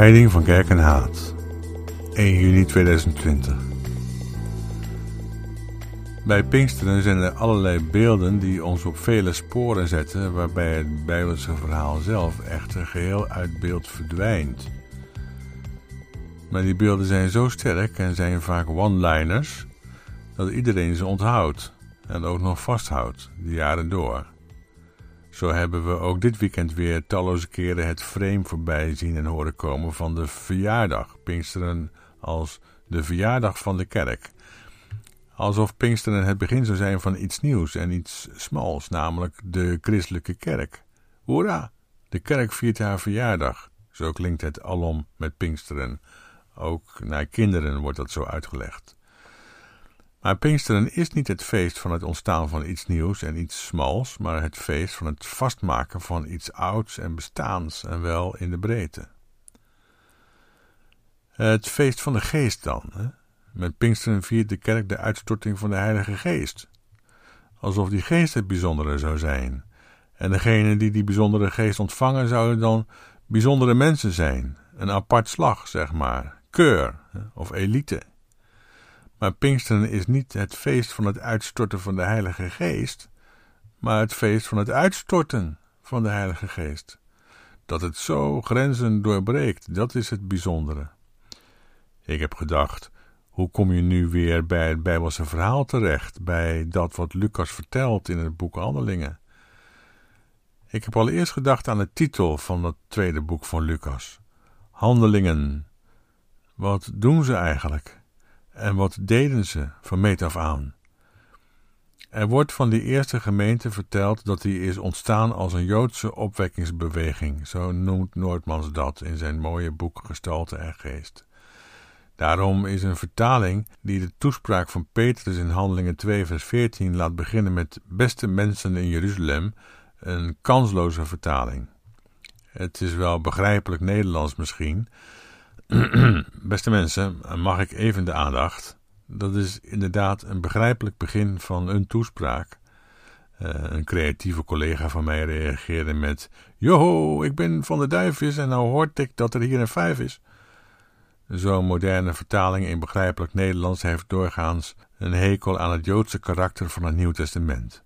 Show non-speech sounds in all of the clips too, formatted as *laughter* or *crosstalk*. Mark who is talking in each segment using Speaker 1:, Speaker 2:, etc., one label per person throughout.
Speaker 1: Scheiding van kerk en haat. 1 juni 2020. Bij Pinksteren zijn er allerlei beelden die ons op vele sporen zetten, waarbij het Bijbelse verhaal zelf echter geheel uit beeld verdwijnt. Maar die beelden zijn zo sterk en zijn vaak one-liners dat iedereen ze onthoudt en ook nog vasthoudt, de jaren door. Zo hebben we ook dit weekend weer talloze keren het frame voorbij zien en horen komen van de verjaardag. Pinksteren als de verjaardag van de kerk. Alsof Pinksteren het begin zou zijn van iets nieuws en iets smals, namelijk de christelijke kerk. Hoera! De kerk viert haar verjaardag. Zo klinkt het alom met Pinksteren. Ook naar kinderen wordt dat zo uitgelegd. Maar Pinksteren is niet het feest van het ontstaan van iets nieuws en iets smals, maar het feest van het vastmaken van iets ouds en bestaans en wel in de breedte. Het feest van de geest dan. Hè? Met Pinksteren viert de kerk de uitstorting van de Heilige Geest. Alsof die geest het bijzondere zou zijn. En degenen die die bijzondere geest ontvangen zouden dan bijzondere mensen zijn. Een apart slag, zeg maar. Keur of elite. Maar Pinksteren is niet het feest van het uitstorten van de Heilige Geest, maar het feest van het uitstorten van de Heilige Geest. Dat het zo grenzen doorbreekt, dat is het bijzondere. Ik heb gedacht, hoe kom je nu weer bij het Bijbelse verhaal terecht, bij dat wat Lucas vertelt in het boek Handelingen? Ik heb allereerst gedacht aan de titel van dat tweede boek van Lucas: Handelingen. Wat doen ze eigenlijk? En wat deden ze van meet af aan? Er wordt van die eerste gemeente verteld dat die is ontstaan als een Joodse opwekkingsbeweging, zo noemt Noordmans dat in zijn mooie boek Gestalte en Geest. Daarom is een vertaling die de toespraak van Petrus in Handelingen 2 vers 14 laat beginnen met beste mensen in Jeruzalem een kansloze vertaling. Het is wel begrijpelijk Nederlands misschien, *clears throat* Beste mensen, mag ik even de aandacht? Dat is inderdaad een begrijpelijk begin van een toespraak. Uh, een creatieve collega van mij reageerde met: Joho, ik ben van de duifjes en nou hoort ik dat er hier een vijf is. Zo'n moderne vertaling in begrijpelijk Nederlands heeft doorgaans een hekel aan het Joodse karakter van het Nieuw Testament.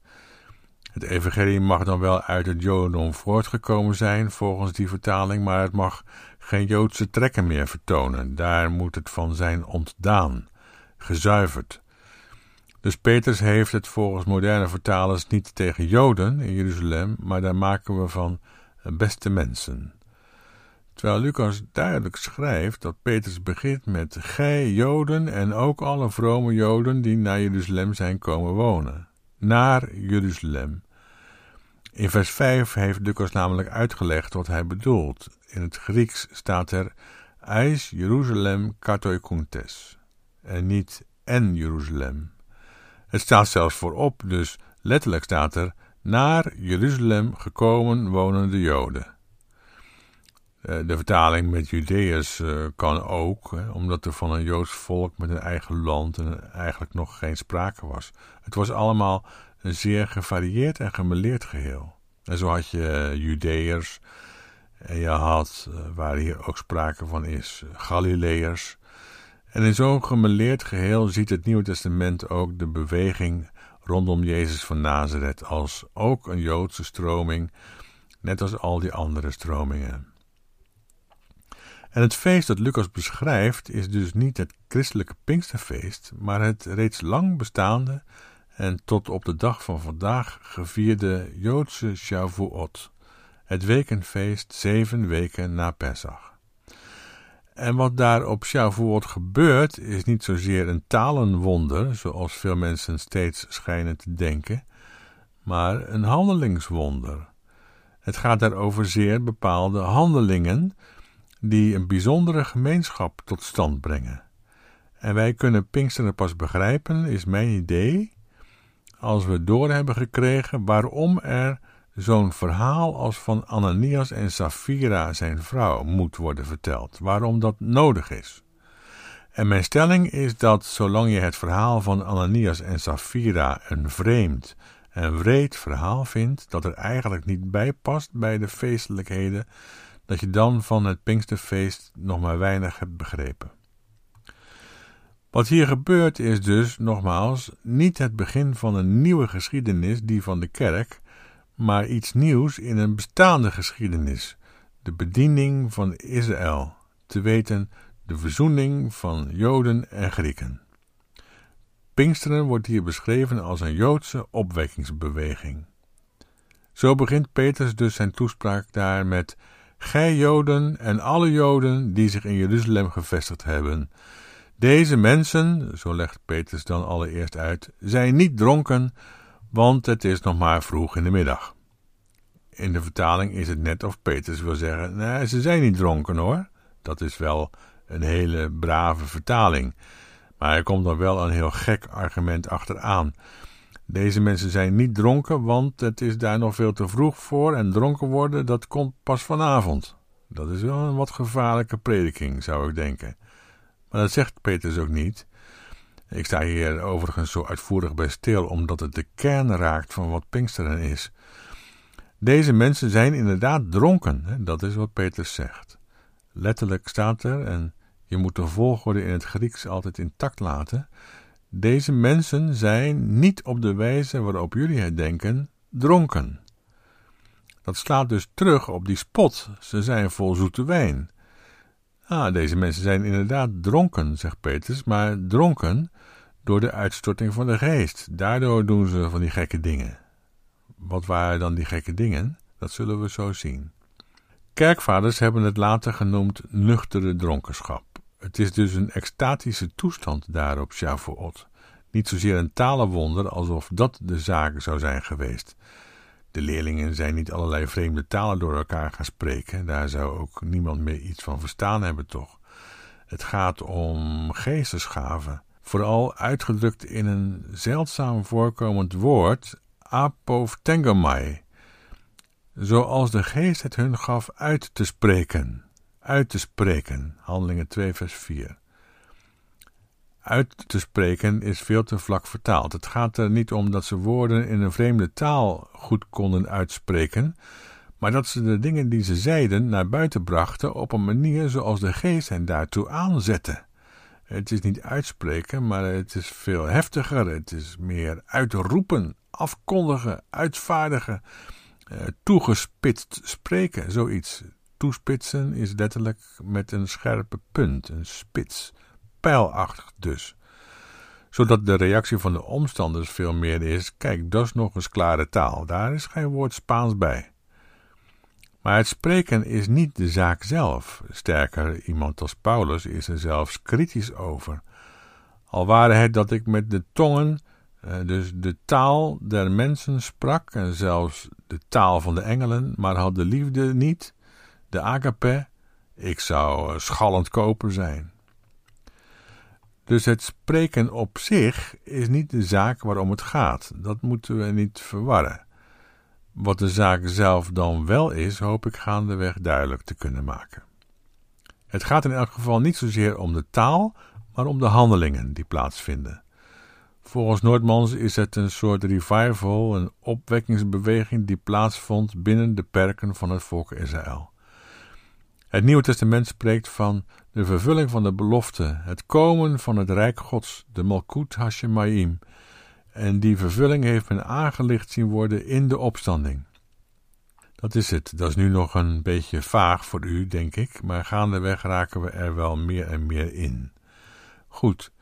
Speaker 1: Het evangelie mag dan wel uit het Jodendom voortgekomen zijn, volgens die vertaling, maar het mag geen Joodse trekken meer vertonen. Daar moet het van zijn ontdaan, gezuiverd. Dus Petrus heeft het volgens moderne vertalers niet tegen Joden in Jeruzalem, maar daar maken we van beste mensen. Terwijl Lucas duidelijk schrijft dat Petrus begint met gij Joden en ook alle vrome Joden die naar Jeruzalem zijn komen wonen. Naar Jeruzalem. In vers 5 heeft Lucas namelijk uitgelegd wat hij bedoelt. In het Grieks staat er Eis Jeruzalem katoikuntes en niet en Jeruzalem. Het staat zelfs voorop, dus letterlijk staat er naar Jeruzalem gekomen wonende Joden. Eh, de vertaling met Judeërs eh, kan ook, omdat er van een Joods volk met een eigen land en eigenlijk nog geen sprake was. Het was allemaal een zeer gevarieerd en gemeleerd geheel. En zo had je eh, Judeërs, en je had, eh, waar hier ook sprake van is, Galileërs. En in zo'n gemeleerd geheel ziet het Nieuwe Testament ook de beweging rondom Jezus van Nazareth als ook een Joodse stroming, net als al die andere stromingen. En het feest dat Lucas beschrijft is dus niet het christelijke Pinksterfeest, maar het reeds lang bestaande en tot op de dag van vandaag gevierde Joodse Shavuot, het wekenfeest zeven weken na Pesach. En wat daar op Shavuot gebeurt, is niet zozeer een talenwonder, zoals veel mensen steeds schijnen te denken, maar een handelingswonder. Het gaat daar over zeer bepaalde handelingen die een bijzondere gemeenschap tot stand brengen. En wij kunnen Pinksteren pas begrijpen, is mijn idee, als we door hebben gekregen waarom er zo'n verhaal als van Ananias en Safira, zijn vrouw, moet worden verteld. Waarom dat nodig is. En mijn stelling is dat zolang je het verhaal van Ananias en Safira een vreemd en wreed verhaal vindt, dat er eigenlijk niet bij past bij de feestelijkheden, dat je dan van het Pinksterfeest nog maar weinig hebt begrepen. Wat hier gebeurt is dus, nogmaals, niet het begin van een nieuwe geschiedenis, die van de kerk, maar iets nieuws in een bestaande geschiedenis, de bediening van Israël, te weten de verzoening van Joden en Grieken. Pinksteren wordt hier beschreven als een Joodse opwekkingsbeweging. Zo begint Petrus dus zijn toespraak daar met: Gij Joden en alle Joden die zich in Jeruzalem gevestigd hebben. Deze mensen, zo legt Petrus dan allereerst uit, zijn niet dronken, want het is nog maar vroeg in de middag. In de vertaling is het net of Petrus wil zeggen: Nee, ze zijn niet dronken hoor. Dat is wel een hele brave vertaling. Maar er komt dan wel een heel gek argument achteraan. Deze mensen zijn niet dronken, want het is daar nog veel te vroeg voor en dronken worden, dat komt pas vanavond. Dat is wel een wat gevaarlijke prediking, zou ik denken. Maar dat zegt Petrus ook niet. Ik sta hier overigens zo uitvoerig bij stil, omdat het de kern raakt van wat Pinksteren is. Deze mensen zijn inderdaad dronken, dat is wat Petrus zegt. Letterlijk staat er, en je moet de volgorde in het Grieks altijd intact laten. Deze mensen zijn niet op de wijze waarop jullie het denken dronken. Dat slaat dus terug op die spot. Ze zijn vol zoete wijn. Ah, deze mensen zijn inderdaad dronken, zegt Petrus, maar dronken door de uitstorting van de geest. Daardoor doen ze van die gekke dingen. Wat waren dan die gekke dingen? Dat zullen we zo zien. Kerkvaders hebben het later genoemd nuchtere dronkenschap. Het is dus een extatische toestand daar op Shavuot. Niet zozeer een talenwonder alsof dat de zaak zou zijn geweest. De leerlingen zijn niet allerlei vreemde talen door elkaar gaan spreken. Daar zou ook niemand meer iets van verstaan hebben, toch? Het gaat om geestesgaven. Vooral uitgedrukt in een zeldzaam voorkomend woord, apophthegomai. Zoals de geest het hun gaf uit te spreken uit te spreken. Handelingen 2, vers 4. Uit te spreken is veel te vlak vertaald. Het gaat er niet om dat ze woorden in een vreemde taal goed konden uitspreken, maar dat ze de dingen die ze zeiden naar buiten brachten op een manier zoals de geest hen daartoe aanzette. Het is niet uitspreken, maar het is veel heftiger. Het is meer uitroepen, afkondigen, uitvaardigen, eh, toegespitst spreken, zoiets toespitsen is letterlijk met een scherpe punt, een spits, pijlachtig dus. Zodat de reactie van de omstanders veel meer is: kijk, dat is nog eens klare taal, daar is geen woord Spaans bij. Maar het spreken is niet de zaak zelf. Sterker, iemand als Paulus is er zelfs kritisch over. Al waren het dat ik met de tongen, eh, dus de taal der mensen sprak, en zelfs de taal van de engelen, maar had de liefde niet, de agape, ik zou eh, schallend koper zijn. Dus het spreken op zich is niet de zaak waarom het gaat. Dat moeten we niet verwarren. Wat de zaak zelf dan wel is, hoop ik gaandeweg duidelijk te kunnen maken. Het gaat in elk geval niet zozeer om de taal, maar om de handelingen die plaatsvinden. Volgens Noordmans is het een soort revival, een opwekkingsbeweging die plaatsvond binnen de perken van het volk Israël. Het Nieuwe Testament spreekt van de vervulling van de belofte, het komen van het Rijk Gods, de Malkut Hashemayim. En die vervulling heeft men aangelicht zien worden in de opstanding. Dat is het. Dat is nu nog een beetje vaag voor u, denk ik, maar gaandeweg raken we er wel meer en meer in. Goed.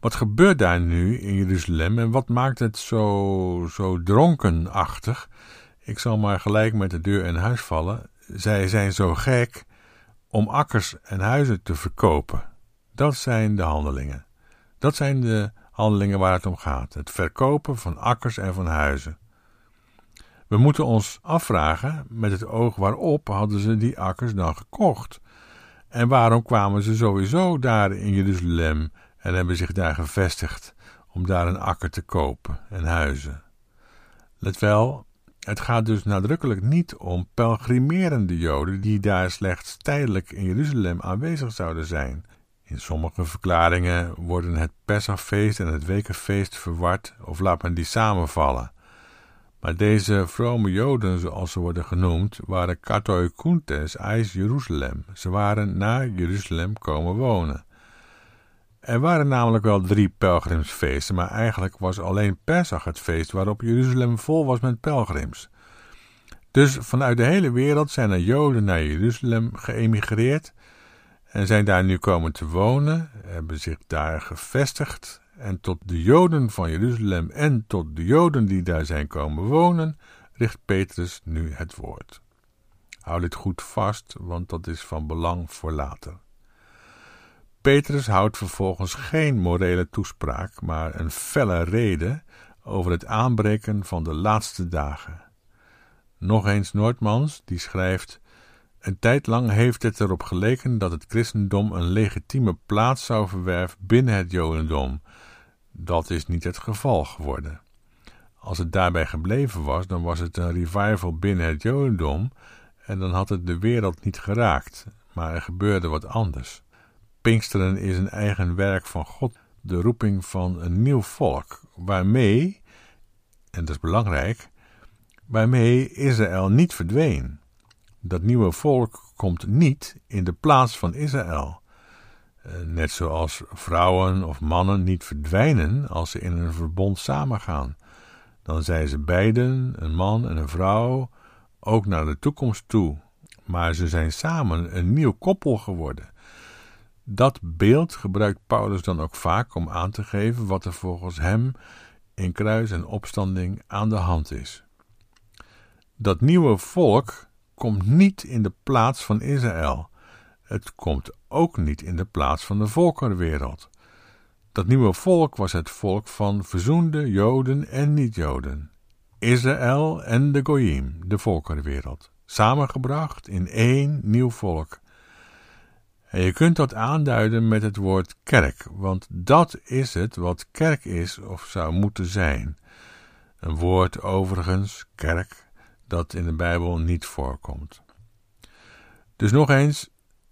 Speaker 1: Wat gebeurt daar nu in Jeruzalem en wat maakt het zo, zo dronkenachtig? Ik zal maar gelijk met de deur in huis vallen. Zij zijn zo gek om akkers en huizen te verkopen. Dat zijn de handelingen. Dat zijn de handelingen waar het om gaat: het verkopen van akkers en van huizen. We moeten ons afvragen met het oog waarop hadden ze die akkers dan gekocht? En waarom kwamen ze sowieso daar in Jeruzalem en hebben zich daar gevestigd om daar een akker te kopen en huizen? Let wel, het gaat dus nadrukkelijk niet om pelgrimerende Joden die daar slechts tijdelijk in Jeruzalem aanwezig zouden zijn. In sommige verklaringen worden het Pesachfeest en het Wekenfeest verward of laat men die samenvallen. Maar deze vrome Joden, zoals ze worden genoemd, waren katoikuntes eis Jeruzalem. Ze waren naar Jeruzalem komen wonen. Er waren namelijk wel drie pelgrimsfeesten, maar eigenlijk was alleen Pesach het feest waarop Jeruzalem vol was met pelgrims. Dus vanuit de hele wereld zijn er Joden naar Jeruzalem geëmigreerd en zijn daar nu komen te wonen, hebben zich daar gevestigd en tot de Joden van Jeruzalem en tot de Joden die daar zijn komen wonen, richt Petrus nu het woord. Hou dit goed vast, want dat is van belang voor later. Petrus houdt vervolgens geen morele toespraak, maar een felle rede over het aanbreken van de laatste dagen. Nog eens Noordmans, die schrijft: Een tijd lang heeft het erop geleken dat het christendom een legitieme plaats zou verwerven binnen het jodendom. Dat is niet het geval geworden. Als het daarbij gebleven was, dan was het een revival binnen het jodendom en dan had het de wereld niet geraakt, maar er gebeurde wat anders. Pinksteren is een eigen werk van God, de roeping van een nieuw volk, waarmee, en dat is belangrijk, waarmee Israël niet verdween. Dat nieuwe volk komt niet in de plaats van Israël. Eh, net zoals vrouwen of mannen niet verdwijnen als ze in een verbond samengaan. Dan zijn ze beiden, een man en een vrouw, ook naar de toekomst toe. Maar ze zijn samen een nieuw koppel geworden. Dat beeld gebruikt Paulus dan ook vaak om aan te geven wat er volgens hem in kruis en opstanding aan de hand is. Dat nieuwe volk komt niet in de plaats van Israël. Het komt ook niet in de plaats van de volkerenwereld. Dat nieuwe volk was het volk van verzoende Joden en niet-Joden. Israël en de Goyim, de volkerenwereld, samengebracht in één nieuw volk. En je kunt dat aanduiden met het woord kerk, want dat is het wat kerk is of zou moeten zijn. Een woord overigens, kerk, dat in de Bijbel niet voorkomt. Dus nog eens,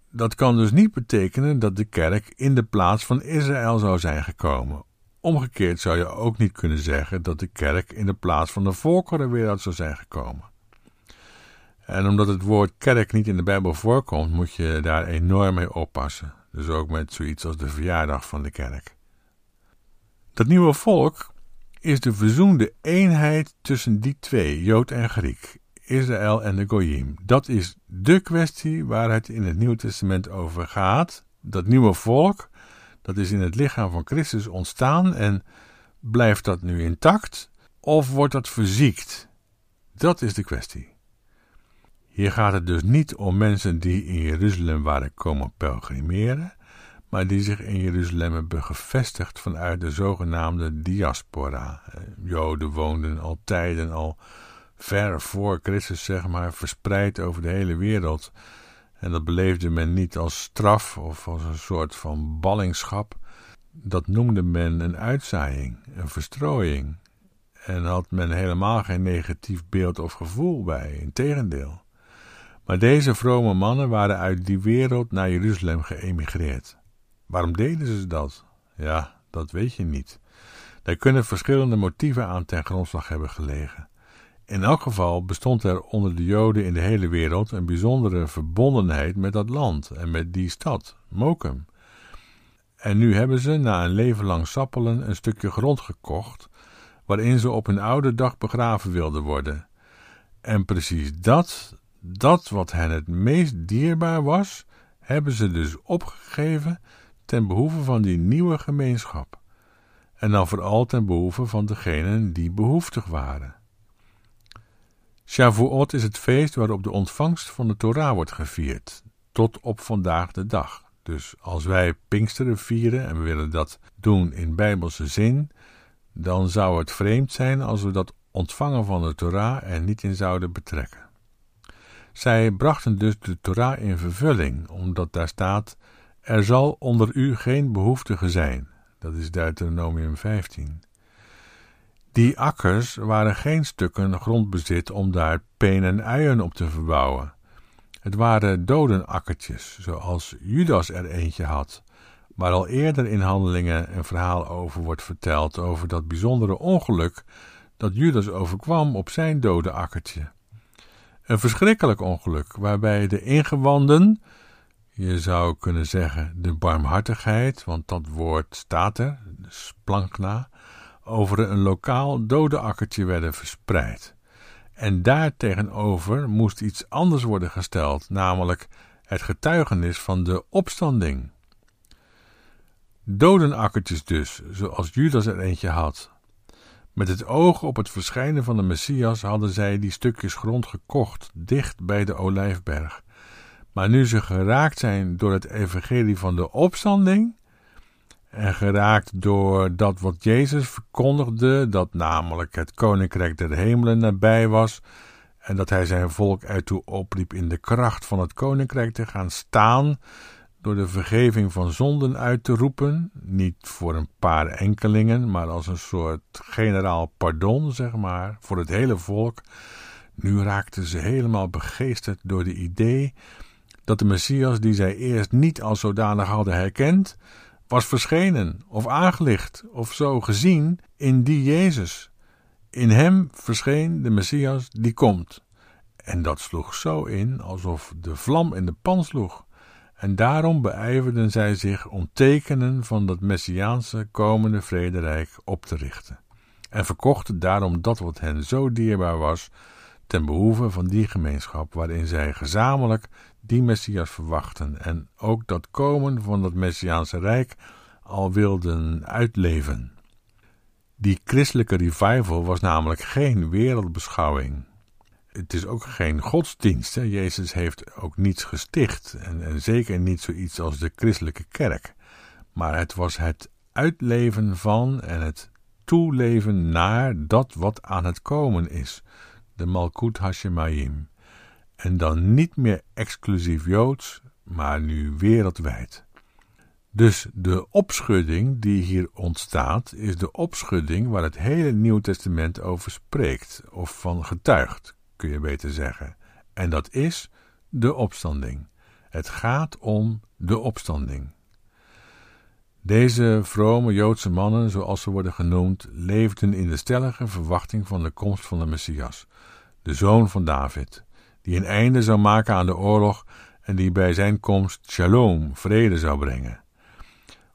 Speaker 1: dat kan dus niet betekenen dat de kerk in de plaats van Israël zou zijn gekomen. Omgekeerd zou je ook niet kunnen zeggen dat de kerk in de plaats van de volkerenwereld zou zijn gekomen. En omdat het woord kerk niet in de Bijbel voorkomt, moet je daar enorm mee oppassen. Dus ook met zoiets als de verjaardag van de kerk. Dat nieuwe volk is de verzoende eenheid tussen die twee, Jood en Griek, Israël en de Goyim. Dat is de kwestie waar het in het Nieuwe Testament over gaat. Dat nieuwe volk, dat is in het lichaam van Christus ontstaan en blijft dat nu intact of wordt dat verziekt? Dat is de kwestie. Hier gaat het dus niet om mensen die in Jeruzalem waren komen pelgrimeren, maar die zich in Jeruzalem hebben gevestigd vanuit de zogenaamde diaspora. Eh, Joden woonden al tijden al ver voor Christus, zeg maar, verspreid over de hele wereld. En dat beleefde men niet als straf of als een soort van ballingschap. Dat noemde men een uitzaaiing, een verstrooiing. En had men helemaal geen negatief beeld of gevoel bij, integendeel. Maar deze vrome mannen waren uit die wereld naar Jeruzalem geëmigreerd. Waarom deden ze dat? Ja, dat weet je niet. Daar kunnen verschillende motieven aan ten grondslag hebben gelegen. In elk geval bestond er onder de Joden in de hele wereld een bijzondere verbondenheid met dat land en met die stad, Mokum. En nu hebben ze na een leven lang sappelen een stukje grond gekocht, waarin ze op hun oude dag begraven wilden worden. En precies dat dat wat hen het meest dierbaar was, hebben ze dus opgegeven ten behoeve van die nieuwe gemeenschap. En dan vooral ten behoeve van degenen die behoeftig waren. Shavuot is het feest waarop de ontvangst van de Torah wordt gevierd, tot op vandaag de dag. Dus als wij Pinksteren vieren en we willen dat doen in bijbelse zin, dan zou het vreemd zijn als we dat ontvangen van de Torah er niet in zouden betrekken. Zij brachten dus de Torah in vervulling, omdat daar staat: Er zal onder u geen behoeftige zijn. Dat is Deuteronomium 15. Die akkers waren geen stukken grondbezit om daar peen en uien op te verbouwen. Het waren dodenakkertjes, zoals Judas er eentje had, waar al eerder in handelingen een verhaal over wordt verteld over dat bijzondere ongeluk dat Judas overkwam op zijn dode akkertje. Een verschrikkelijk ongeluk waarbij de ingewanden, je zou kunnen zeggen de barmhartigheid, want dat woord staat er, splankna, over een lokaal dode akkertje werden verspreid. En daartegenover moest iets anders worden gesteld, namelijk het getuigenis van de opstanding. Dodenakkertjes dus, zoals Judas er eentje had. Met het oog op het verschijnen van de Messias hadden zij die stukjes grond gekocht, dicht bij de olijfberg. Maar nu ze geraakt zijn door het evangelie van de opstanding, en geraakt door dat wat Jezus verkondigde, dat namelijk het koninkrijk der hemelen nabij was, en dat hij zijn volk ertoe opriep in de kracht van het koninkrijk te gaan staan, door de vergeving van zonden uit te roepen, niet voor een paar enkelingen, maar als een soort generaal pardon, zeg maar, voor het hele volk. Nu raakten ze helemaal begeesterd door de idee dat de Messias, die zij eerst niet als zodanig hadden herkend, was verschenen of aangelicht of zo gezien in die Jezus. In hem verscheen de Messias die komt. En dat sloeg zo in alsof de vlam in de pan sloeg. En daarom beijverden zij zich om tekenen van dat Messiaanse komende vrederijk op te richten. En verkochten daarom dat wat hen zo dierbaar was, ten behoeve van die gemeenschap waarin zij gezamenlijk die Messias verwachten en ook dat komen van dat Messiaanse rijk al wilden uitleven. Die christelijke revival was namelijk geen wereldbeschouwing. Het is ook geen godsdienst. Hè? Jezus heeft ook niets gesticht en, en zeker niet zoiets als de christelijke kerk. Maar het was het uitleven van en het toeleven naar dat wat aan het komen is, de Malkut Hashemayim. En dan niet meer exclusief Joods, maar nu wereldwijd. Dus de opschudding die hier ontstaat, is de opschudding waar het hele Nieuw Testament over spreekt, of van getuigt, kun je beter zeggen. En dat is de opstanding. Het gaat om de opstanding. Deze vrome Joodse mannen, zoals ze worden genoemd, leefden in de stellige verwachting van de komst van de Messias, de zoon van David, die een einde zou maken aan de oorlog en die bij zijn komst shalom, vrede zou brengen.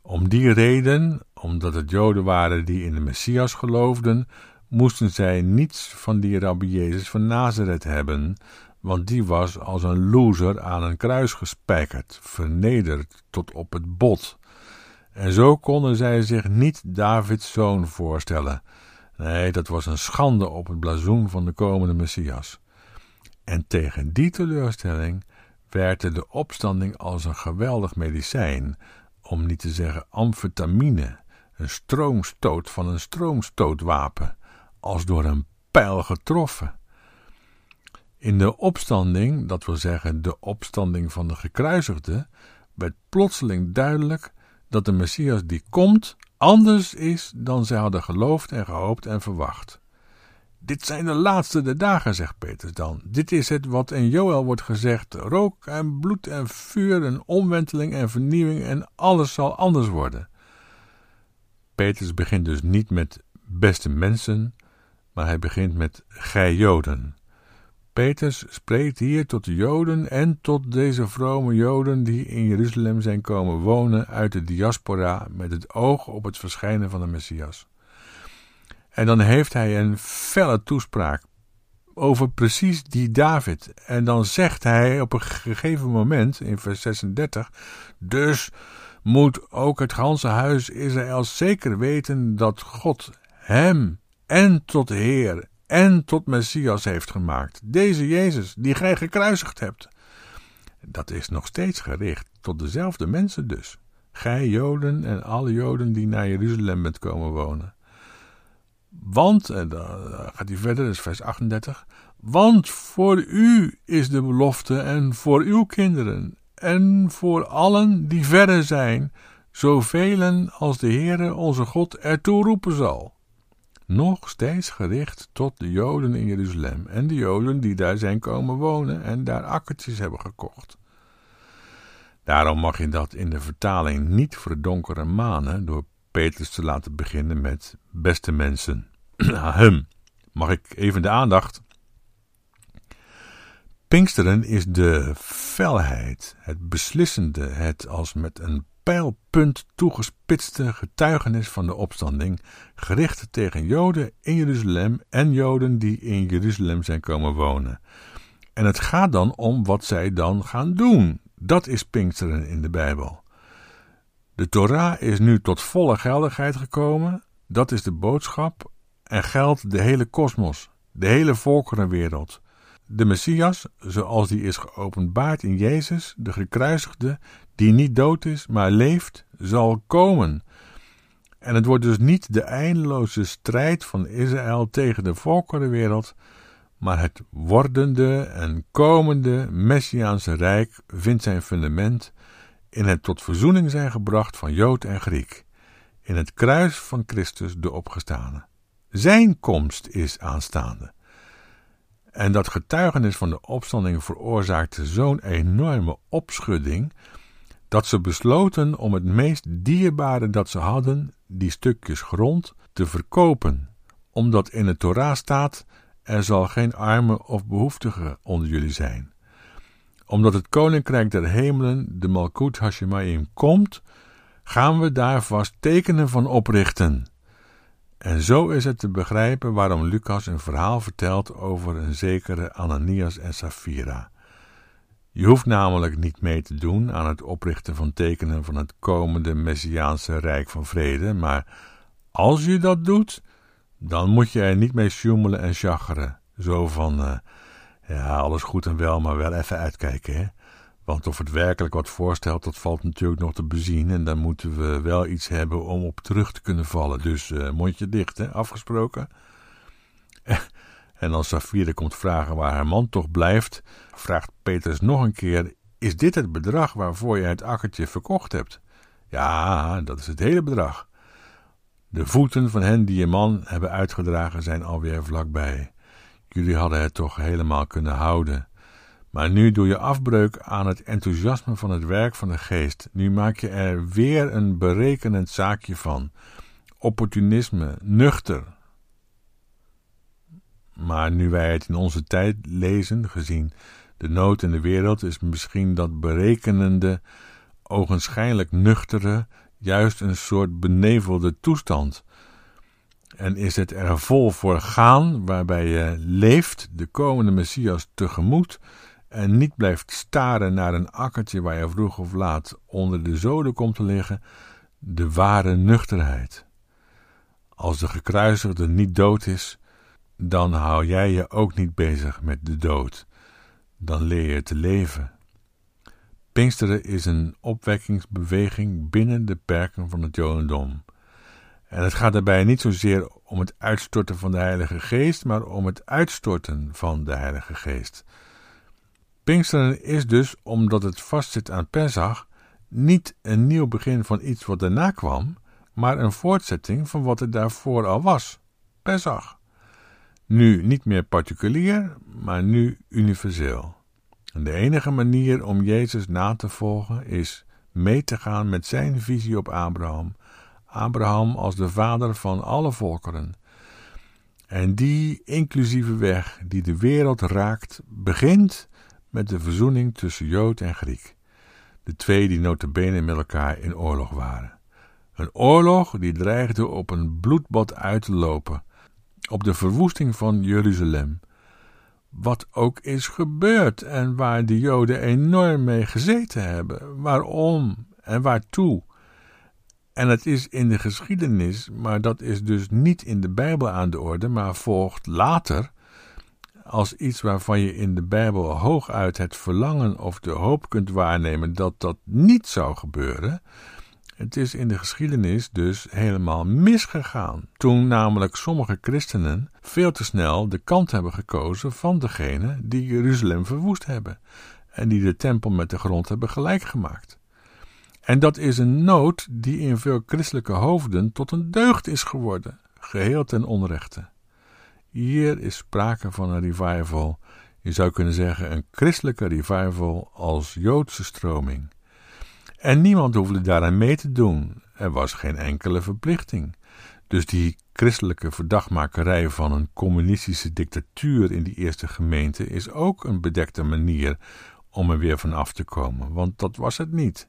Speaker 1: Om die reden, omdat het Joden waren die in de Messias geloofden, moesten zij niets van die rabbi Jezus van Nazareth hebben, want die was als een loser aan een kruis gespijkerd, vernederd tot op het bot. En zo konden zij zich niet Davids zoon voorstellen. Nee, dat was een schande op het blazoen van de komende Messias. En tegen die teleurstelling werkte de opstanding als een geweldig medicijn, om niet te zeggen amfetamine, een stroomstoot van een stroomstootwapen, als door een pijl getroffen. In de opstanding, dat wil zeggen de opstanding van de gekruisigde, werd plotseling duidelijk dat de Messias die komt anders is dan zij hadden geloofd en gehoopt en verwacht. Dit zijn de laatste der dagen, zegt Petrus dan. Dit is het wat in Joël wordt gezegd: rook en bloed en vuur en omwenteling en vernieuwing en alles zal anders worden. Petrus begint dus niet met beste mensen, maar hij begint met gij Joden. Petrus spreekt hier tot de Joden en tot deze vrome Joden die in Jeruzalem zijn komen wonen uit de diaspora met het oog op het verschijnen van de Messias. En dan heeft hij een felle toespraak over precies die David. En dan zegt hij op een gegeven moment in vers 36: Dus moet ook het ganse huis Israël zeker weten dat God hem en tot Heer en tot Messias heeft gemaakt. Deze Jezus, die gij gekruisigd hebt. Dat is nog steeds gericht tot dezelfde mensen dus. Gij Joden en alle Joden die naar Jeruzalem bent komen wonen. Want, en dan gaat hij verder, dus vers 38. Want voor u is de belofte en voor uw kinderen en voor allen die verder zijn, zoveel als de Heere onze God ertoe roepen zal. Nog steeds gericht tot de Joden in Jeruzalem en de Joden die daar zijn komen wonen en daar akkertjes hebben gekocht. Daarom mag je dat in de vertaling niet verdonkeren manen door Te laten beginnen met beste mensen. *clears throat* Ahem. Mag ik even de aandacht? Pinksteren is de felheid, het beslissende, het als met een pijlpunt toegespitste getuigenis van de opstanding, gericht tegen Joden in Jeruzalem en Joden die in Jeruzalem zijn komen wonen. En het gaat dan om wat zij dan gaan doen. Dat is Pinksteren in de Bijbel. De Torah is nu tot volle geldigheid gekomen, dat is de boodschap, en geldt de hele kosmos, de hele volkerenwereld. De Messias, zoals die is geopenbaard in Jezus, de gekruisigde, die niet dood is, maar leeft, zal komen. En het wordt dus niet de eindeloze strijd van Israël tegen de volkerenwereld, maar het wordende en komende Messiaanse rijk vindt zijn fundament in het tot verzoening zijn gebracht van Jood en Griek, in het kruis van Christus de opgestane. Zijn komst is aanstaande. En dat getuigenis van de opstanding veroorzaakte zo'n enorme opschudding dat ze besloten om het meest dierbare dat ze hadden, die stukjes grond, te verkopen, omdat in de Torah staat: er zal geen arme of behoeftige onder jullie zijn. Omdat het koninkrijk der hemelen, de Malkut Hashemayim, komt, gaan we daar vast tekenen van oprichten. En zo is het te begrijpen waarom Lucas een verhaal vertelt over een zekere Ananias en Safira. Je hoeft namelijk niet mee te doen aan het oprichten van tekenen van het komende Messiaanse Rijk van Vrede, maar als je dat doet, dan moet je er niet mee sjoemelen en chageren. Zo van, uh, ja, alles goed en wel, maar wel even uitkijken, hè. Want of het werkelijk wat voorstelt, dat valt natuurlijk nog te bezien. En dan moeten we wel iets hebben om op terug te kunnen vallen. Dus uh, mondje dicht, hè? afgesproken. *laughs* en als Safira komt vragen waar haar man toch blijft, vraagt Petrus nog een keer: Is dit het bedrag waarvoor je het akkertje verkocht hebt? Ja, dat is het hele bedrag. De voeten van hen die je man hebben uitgedragen zijn alweer vlakbij. Jullie hadden het toch helemaal kunnen houden. Maar nu doe je afbreuk aan het enthousiasme van het werk van de geest. Nu maak je er weer een berekenend zaakje van. Opportunisme, nuchter. Maar nu wij het in onze tijd lezen, gezien de nood in de wereld, is misschien dat berekenende, ogenschijnlijk nuchtere, juist een soort benevelde toestand. En is het er vol voor gaan, waarbij je leeft de komende Messias tegemoet, en niet blijft staren naar een akkertje waar je vroeg of laat onder de zoden komt te liggen, de ware nuchterheid. Als de gekruisigde niet dood is, dan hou jij je ook niet bezig met de dood. Dan leer je te leven. Pinksteren is een opwekkingsbeweging binnen de perken van het Jodendom. En het gaat daarbij niet zozeer om het uitstorten van de Heilige Geest, maar om het uitstorten van de Heilige Geest. Pinksteren is dus, omdat het vastzit aan Pesach, niet een nieuw begin van iets wat daarna kwam, maar een voortzetting van wat er daarvoor al was, Pesach. Nu niet meer particulier, maar nu universeel. En de enige manier om Jezus na te volgen is mee te gaan met zijn visie op Abraham, Abraham als de vader van alle volkeren. En die inclusieve weg die de wereld raakt, begint met de verzoening tussen Jood en Griek, de twee die notabene met elkaar in oorlog waren. Een oorlog die dreigde op een bloedbad uit te lopen, op de verwoesting van Jeruzalem. Wat ook is gebeurd en waar de Joden enorm mee gezeten hebben. Waarom en waartoe? En het is in de geschiedenis, maar dat is dus niet in de Bijbel aan de orde, maar volgt later als iets waarvan je in de Bijbel hooguit het verlangen of de hoop kunt waarnemen dat dat niet zou gebeuren. Het is in de geschiedenis dus helemaal misgegaan. Toen namelijk sommige christenen veel te snel de kant hebben gekozen van degene die Jeruzalem verwoest hebben en die de tempel met de grond hebben gelijk gemaakt. En dat is een nood die in veel christelijke hoofden tot een deugd is geworden, geheel ten onrechte. Hier is sprake van een revival. Je zou kunnen zeggen een christelijke revival als Joodse stroming. En niemand hoefde daaraan mee te doen. Er was geen enkele verplichting. Dus die christelijke verdachtmakerij van een communistische dictatuur in die eerste gemeente is ook een bedekte manier om er weer van af te komen, want dat was het niet.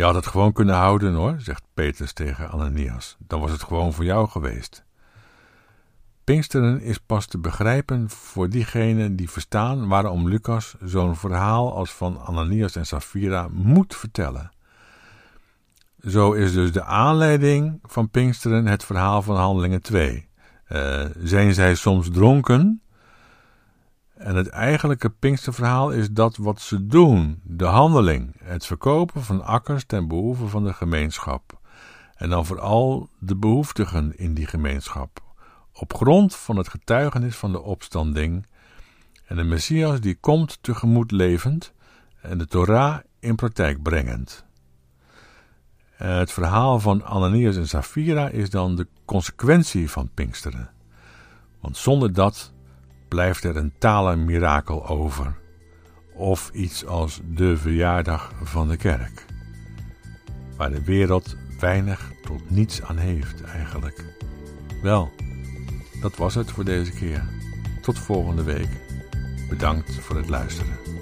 Speaker 1: Je had het gewoon kunnen houden hoor, zegt Petrus tegen Ananias. Dan was het gewoon voor jou geweest. Pinksteren is pas te begrijpen voor diegenen die verstaan waarom Lucas zo'n verhaal als van Ananias en Safira moet vertellen. Zo is dus de aanleiding van Pinksteren het verhaal van Handelingen 2. Uh, eh, zijn zij soms dronken? En het eigenlijke Pinksterverhaal is dat wat ze doen, de handeling, het verkopen van akkers ten behoeve van de gemeenschap. En dan vooral de behoeftigen in die gemeenschap. Op grond van het getuigenis van de opstanding en de Messias die komt tegemoet levend en de Torah in praktijk brengend. Het verhaal van Ananias en Safira is dan de consequentie van Pinksteren. Want zonder dat blijft er een talenmirakel over. Of iets als de verjaardag van de kerk. Waar de wereld weinig tot niets aan heeft eigenlijk. Wel, dat was het voor deze keer. Tot volgende week. Bedankt voor het luisteren.